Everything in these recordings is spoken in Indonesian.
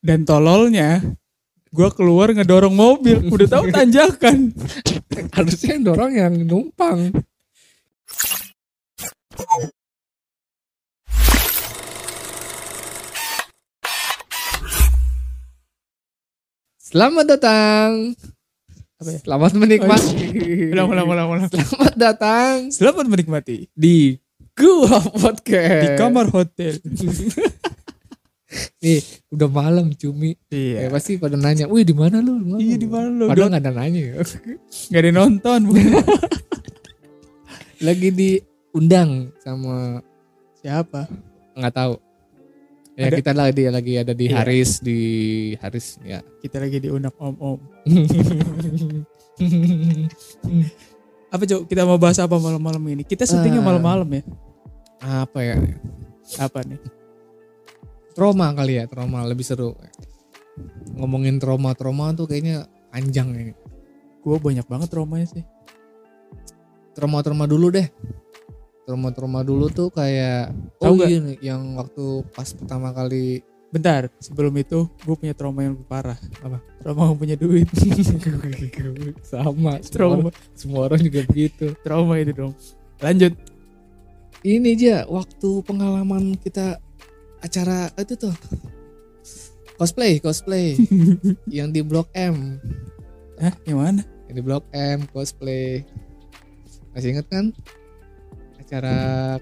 Dan tololnya gue keluar ngedorong mobil. Udah tahu tanjakan. Harusnya yang dorong yang numpang. Selamat datang. Apa ya? Selamat menikmati. Ulang, ulang, ulang, ulang. Selamat datang Selamat menikmati di Gua Podcast. di kamar hotel. Nih, udah malam cumi. Ya, Iya. pasti pada nanya, "Wih, di mana lu?" Iya lu?" di mana lo? Padahal nggak ada nanya. Gak ada nonton. Lagi diundang sama Siapa? nggak tahu. Ya Ada- kita lagi lagi ada di Iya. Haris di Haris ya. Kita lagi diundang om-om. Apa cok? Kita mau bahas apa malam-malam ini? Kita syutingnya Ah. malam-malam ya. Apa ya? Apa nih? Trauma kali ya, trauma lebih seru. Ngomongin trauma-trauma tuh kayaknya panjang ini. Gue banyak banget traumanya sih. Trauma-trauma dulu deh. Trauma-trauma dulu tuh kayak Tahu oh iya yang waktu pas pertama kali Bentar, sebelum itu gue punya trauma yang lebih parah. Apa? Trauma gak punya duit. sama semua trauma, orang, semua orang juga begitu. trauma itu dong. Lanjut. Ini aja waktu pengalaman kita acara itu tuh. Cosplay cosplay. Yang di Blok M. Hah, yang mana? yang di Blok M cosplay. Masih inget kan? Acara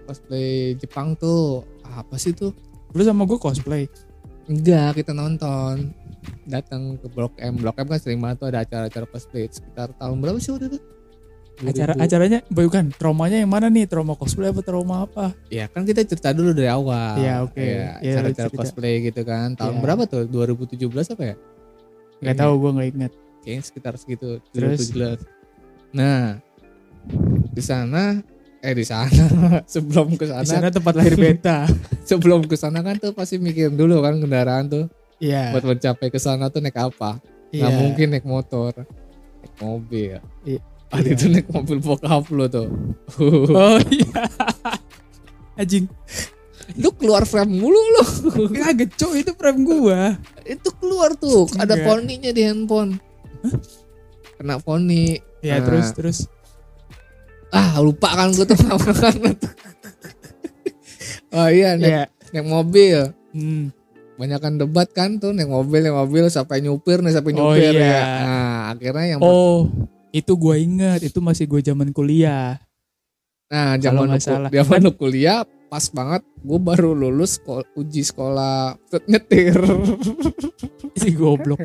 cosplay Jepang tuh. Apa sih tuh? Lu sama gue cosplay. enggak kita nonton. Datang ke Blok M. Blok M kan sering banget tuh ada acara-acara cosplay. Sekitar tahun berapa sih waktu itu Acara 2000. acaranya bukan traumanya yang mana nih? Trauma cosplay apa trauma apa? ya kan kita cerita dulu dari awal Iya, oke. ya, Iya, acara-acara cerita. cosplay gitu kan tahun Iya. berapa tuh 2017 apa ya Gak tahu gue nggak inget. kayaknya sekitar segitu Terus? 2017. Nah, di sana eh di sana sebelum ke Di sana sana tempat lahir beta. sebelum ke sana kan tuh pasti mikir dulu kan kendaraan tuh Iya. buat mencapai ke sana tuh naik apa? Iya. Nggak mungkin naik motor, naik mobil. Iya. Ah, Iya. itu naik mobil bokap lo tuh. Oh iya. Anjing. lu keluar frame mulu lu. Kagak cok itu frame gua. itu keluar tuh, ada Enggak. poninya di handphone. Kena poni. Ya Nah. terus terus. Ah, lupa kan gue tuh kan. oh iya, naik, Iya. naik mobil. Hmm. banyak kan debat kan tuh naik mobil naik mobil sampai nyupir nih sampai Oh, nyupir iya. ya nah akhirnya yang Oh, itu gua ingat. Itu masih gue zaman kuliah. nah zaman nggak lu, salah. zaman lu kuliah pas banget gue baru lulus ko- uji sekolah nyetir Si goblok.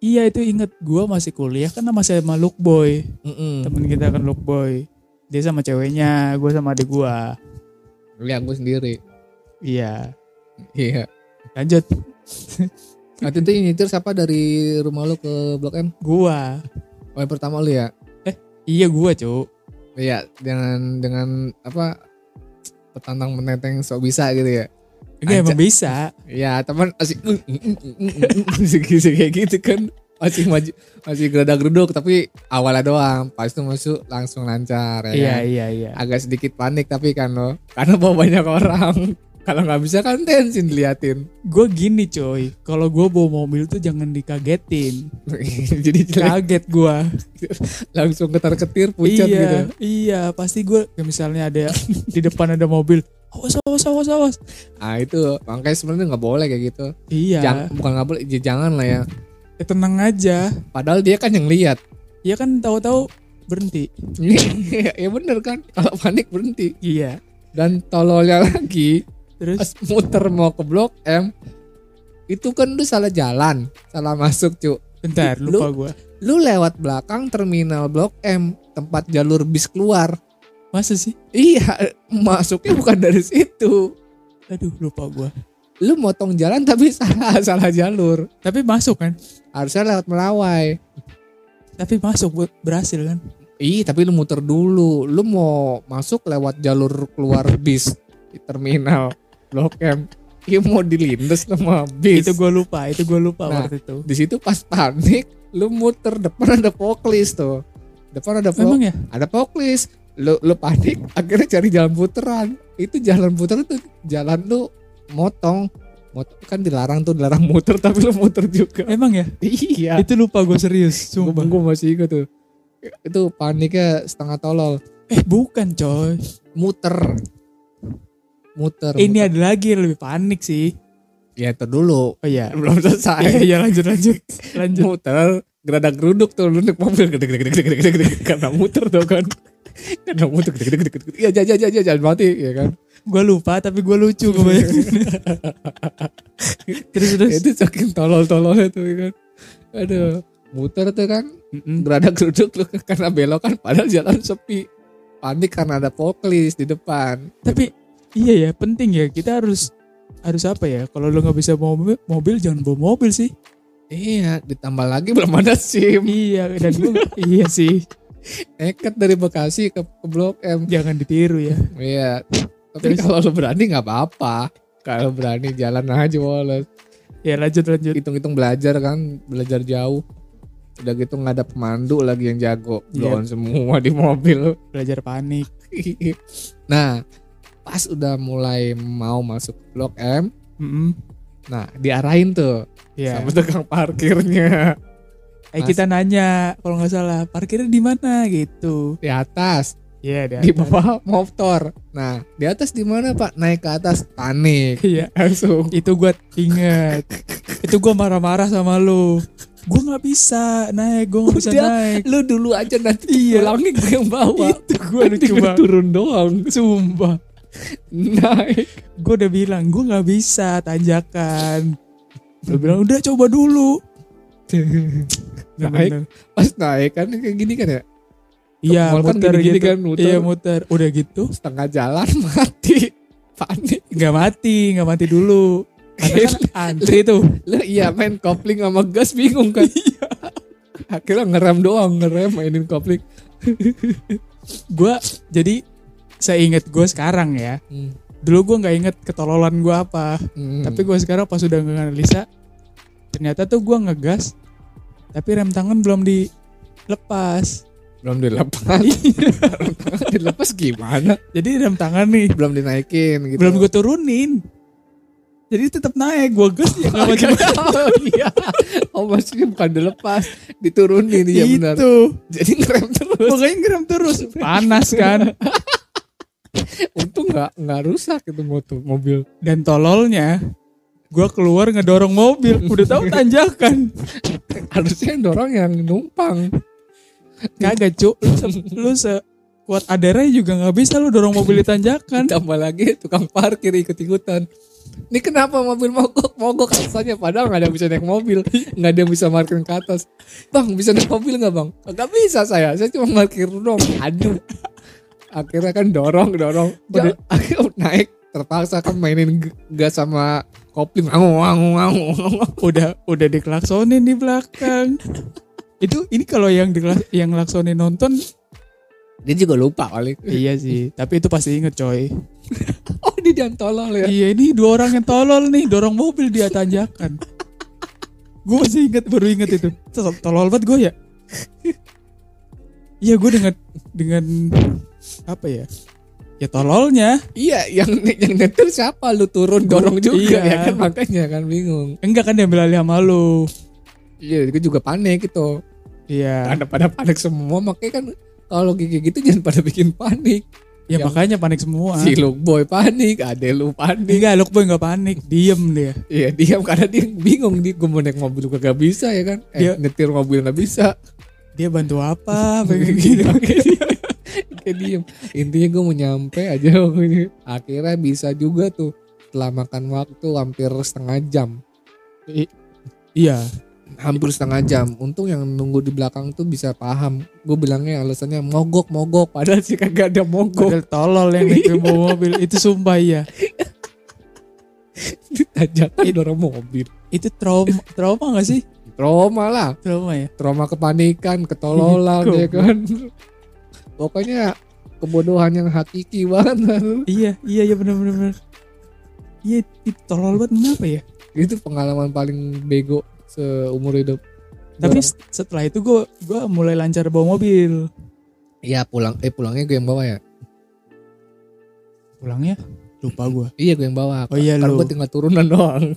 iya itu inget. Gua masih kuliah kan masih sama Luke Boy. Mm-mm. Temen kita kan Luke Boy. Dia sama ceweknya, gue sama adik gua. lihat gue sendiri Iya. iya Lanjut. waktu itu yang nyetir siapa dari rumah lu ke blok M Gua. Oh yang pertama lu ya Iya gua, Cuk. iya dengan dengan apa petantang menenteng sok bisa gitu ya Enggak emang bisa. Ya teman masih masih masih kayak gitu kan masih maju masih gerada geruduk tapi awalnya doang pas itu masuk langsung lancar ya Iya, kan? iya, iya. agak sedikit panik tapi kan lo karena bawa banyak orang kalau nggak bisa kan tensin diliatin Gue gini coy, kalau gue bawa mobil tuh jangan dikagetin. jadi Kaget gue. langsung ketar ketir pucat iya, gitu iya. Pasti gue, kayak misalnya ada di depan ada mobil. Awas, awas, awas, awas. ah itu makanya sebenarnya nggak boleh kayak gitu Iya. Jangan, bukan nggak boleh ya jangan lah ya Eh, tenang aja. padahal dia kan yang lihat Ya kan tahu-tahu berhenti. ya bener kan kalau panik berhenti Iya. dan tololnya lagi Terus pas muter mau ke blok M itu kan lu salah jalan salah masuk cu bentar, Lu- lupa gue. lu lewat belakang terminal blok M tempat jalur bis keluar Masa sih? iya masuknya bukan dari situ Aduh, lupa gue. lu motong jalan tapi salah salah jalur Tapi masuk kan? harusnya lewat Melawai Tapi masuk berhasil kan? Ih, tapi lu muter dulu. Lu mau masuk lewat jalur keluar bis di terminal Blok M. Iya mau dilindes sama bis. Itu gue lupa, itu gue lupa Nah. waktu itu. di situ pas panik lu muter depan ada poklis tuh depan ada po- Memang ya? ada poklis lu lu panik akhirnya cari jalan puteran itu jalan puteran tuh jalan lu motong motor kan dilarang tuh dilarang muter tapi lu muter juga Emang ya? iya Itu lupa gue serius, gue sumpah. masih ingat tuh itu paniknya setengah tolol Eh bukan coy. muter muter Ini muter. ada lagi yang lebih panik sih. ya itu dulu Oh iya. belum selesai Iya, iya lanjut lanjut. Lanjut. muter geradak geruduk tuh lu mobil gede gede gede gede gede gede karena muter tuh kan karena muter gede gede gede gede iya jangan jangan jangan jangan mati ya kan Gue lupa tapi gue lucu kebanyakan. terus terus. itu saking tolol tololnya tuh ya kan aduh muter tuh kan Mm-mm. geradak geruduk lu karena belok kan padahal jalan sepi panik karena ada poklis di depan Tapi iya ya penting ya kita harus harus apa ya? Kalau lo nggak bisa bawa mobil, mobil jangan bawa mobil sih. iya ditambah lagi belum ada sim Iya dan gue iya sih nekat dari Bekasi ke, ke Blok M jangan ditiru ya. iya tapi Terus? kalau lu berani nggak apa-apa kalau berani jalan aja Wallace Ya lanjut lanjut. hitung-hitung belajar kan belajar jauh udah gitu nggak ada pemandu lagi yang jago Iya. blown semua di mobil Belajar panik. nah pas udah mulai mau masuk blok M Mm-mm. nah diarahin tuh Iya. sama tukang parkirnya Eh kita nanya kalau nggak salah parkirnya di mana gitu. di atas Iya di bawah motor nah di atas di mana pak naik ke atas panik Iya. langsung Itu gue inget. itu gue marah-marah sama lu. Gue nggak bisa naik, gue nggak bisa naik. lu dulu aja nanti Iya. pulangnya gue yang bawa Itu gue lucu banget. turun doang Sumpah. Naik Gue udah bilang gue nggak bisa tanjakan. Lu bilang udah coba dulu. naik pas naik kan kayak gini kan ya Iya kan muter gini-gini gitu. kan, muter. Iya muter. Udah gitu setengah jalan mati panik nggak mati, nggak mati dulu. Karena kan antri tuh. lu iya main kopling sama gas bingung kan Iya. akhirnya ngerem doang ngerem mainin kopling Gue jadi saya inget gue sekarang ya. Hmm. Dulu gue nggak inget ketololan gue apa. Hmm. Tapi gue sekarang pas udah nganalisa, ternyata tuh gue ngegas, tapi rem tangan belum dilepas. belum dilepas Iya. Rem tangan dilepas gimana Jadi rem tangan nih belum dinaikin gitu belum gue turunin. Jadi tetap naik, gue gas ya nggak maju. oh iya oh maksudnya bukan dilepas diturunin iya benar Itu, jadi ngerem terus pokoknya ngerem terus. Panas kan. untung nggak nggak rusak itu motor mobil. Dan tololnya, gue keluar ngedorong mobil. Udah tahu tanjakan. harusnya yang dorong yang numpang. Kagak cuk, lu se, lu se kuat adernya juga nggak bisa lu dorong mobil di tanjakan. tambah lagi tukang parkir ikut ikutan ini kenapa mobil mogok? Mogok rasanya padahal nggak ada yang bisa naik mobil. Nggak ada yang bisa parkir ke atas. Bang bisa naik mobil nggak bang? Nggak bisa saya. Saya cuma parkir dong. Aduh akhirnya kan dorong dorong. Udah- akhirnya naik terpaksa kan mainin gas sama kopling. Angu angu angu udah udah diklaksonin di belakang. Itu ini kalau yang di yang laksonin nonton? Dia juga lupa kali iya sih tapi itu pasti inget coy. Oh di jangan tolol ya? Iya ini dua orang yang tolol nih dorong mobil dia tanjakan. Gue masih inget baru inget itu. Tol- tolol banget gue ya. Iya gue dengan dengan apa ya? Ya tololnya. Iya yang yang nyetir siapa? Lu turun dorong juga Iya. ya kan? Makanya kan bingung. Enggak kan dia alih sama lu. Iya gue juga panik gitu iya. Pada pada panik semua makanya kan kalau kayak gitu jangan pada bikin panik. Ya yang- makanya panik semua. si Luke Boy panik ade lu panik. Enggak lu boy nggak panik diem dia. Iya diam karena dia bingung nih gue mau naik mobil juga gak bisa ya kan? Eh, Dia- nyetir mobil gak bisa. Dia bantu apa? Gitu kayak diem. Intinya gue mau nyampe aja akhirnya bisa juga tuh setelah makan waktu hampir setengah jam. Iya hampir setengah jam. Untung yang nunggu di belakang tuh bisa paham. Gue bilangnya alasannya mogok mogok. Padahal sih kagak ada mogok. Padahal tolol yang naik ke bawah mobil. Itu sumpah ya ditajakan dorong mobil. Itu trauma trauma gak sih? Trauma lah. Trauma ya? Trauma kepanikan ketololan ya Goblok. kan pokoknya kebodohan yang hakiki banget iya iya iya benar benar iya tolol banget. Kenapa ya? Itu pengalaman paling bego seumur hidup. Tapi s- setelah itu gue gua mulai lancar bawa mobil. Iya pulang eh pulangnya gue yang bawa ya? Pulangnya? Lupa gue Iya gue yang bawa. Oh iya, Kalau lu. gue tinggal turunan doang.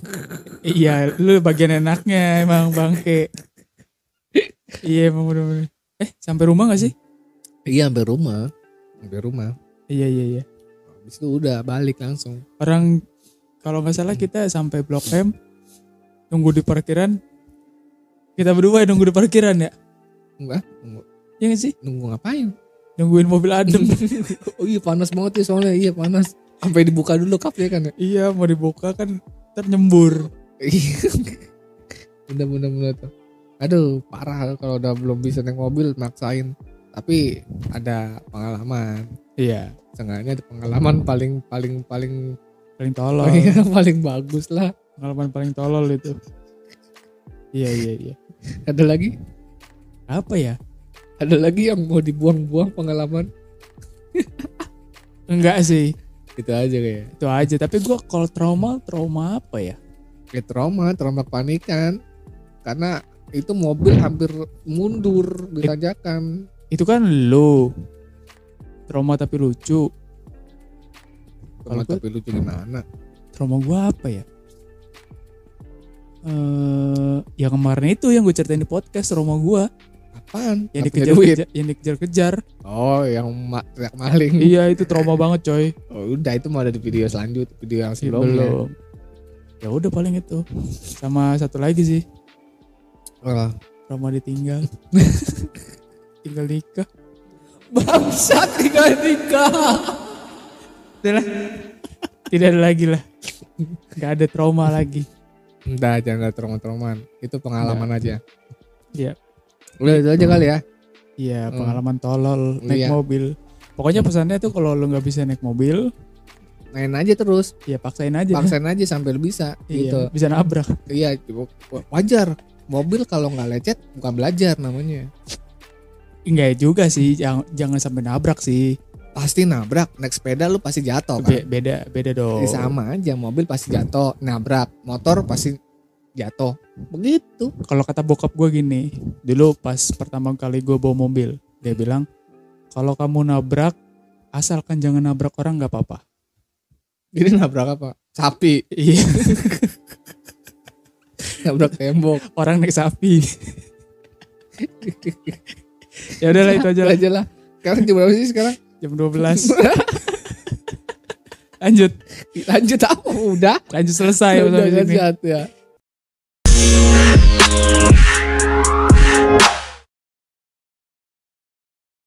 iya lu bagian enaknya emang bangke. Iya emang bener-bener. Eh sampai rumah gak sih iya sampai rumah. Sampai rumah. iya iya iya Habis itu udah balik langsung. orang kalau nggak salah kita sampai blok M nunggu di parkiran kita berdua ya nunggu di parkiran ya Enggak, nunggu, Iya gak sih nunggu ngapain? nungguin mobil adem oh iya panas banget ya soalnya. Iya panas. Sampai dibuka dulu kapnya kan ya. iya mau dibuka kan ternyembur Iya. bener bener bener tuh. Aduh parah kalau udah belum bisa naik mobil maksain. Tapi ada pengalaman. iya Seenggaknya ada pengalaman paling paling paling paling tolol iya, paling bagus lah. pengalaman paling tolol itu iya iya iya Ada lagi? apa ya Ada lagi yang mau dibuang-buang pengalaman? enggak sih Itu aja kayak. itu aja tapi gua kalau trauma trauma apa ya Kayak trauma, trauma panikan. Karena itu mobil hampir mundur di tanjakan. Itu kan lu trauma tapi lucu. Trauma gua- tapi lucu gimana? trauma gua apa ya? Eh ya kemarin itu yang gue ceritain di podcast trauma gua. Apaan? yang Nggak punya duit. dikejar yang dikejar-kejar. Oh, yang ma teriak maling. iya itu trauma banget coy. Oh, udah itu mau ada di video selanjut, video yang Sih, sebelumnya. belum. Ya udah paling itu. Sama satu lagi sih. Wah, trauma ditinggal tinggal nikah bangsat tinggal nikah. udah lah tidak ada lagi lah nggak ada trauma lagi Udah jangan ada trauma-traumaan. Itu pengalaman aja. Iya. Udah itu aja kali ya. iya Hmm. pengalaman tolol naik Iya. mobil pokoknya pesannya tuh kalau lu nggak bisa naik mobil Main aja terus, ya paksain aja paksain aja sampai lu bisa iya, gitu. bisa nabrak Iya, wajar. Mobil kalau nggak lecet bukan belajar namanya. Enggak juga sih jangan jangan sampai nabrak sih Pasti nabrak, naik sepeda lu pasti jatuh kan. Be- beda beda dong Jadi sama aja, mobil pasti jatuh, nabrak, motor pasti jatuh. Begitu. kalau kata bokap gue gini dulu pas pertama kali gue bawa mobil dia bilang kalau kamu nabrak asalkan jangan nabrak orang nggak apa-apa Jadi nabrak apa? Sapi, iya nabrak tembok. orang naik sapi ya udahlah itu aja lah aja lah. Sekarang jam berapa sih sekarang? jam 12 lanjut Lanjut apa? Udah. lanjut selesai Udah lanjut ya.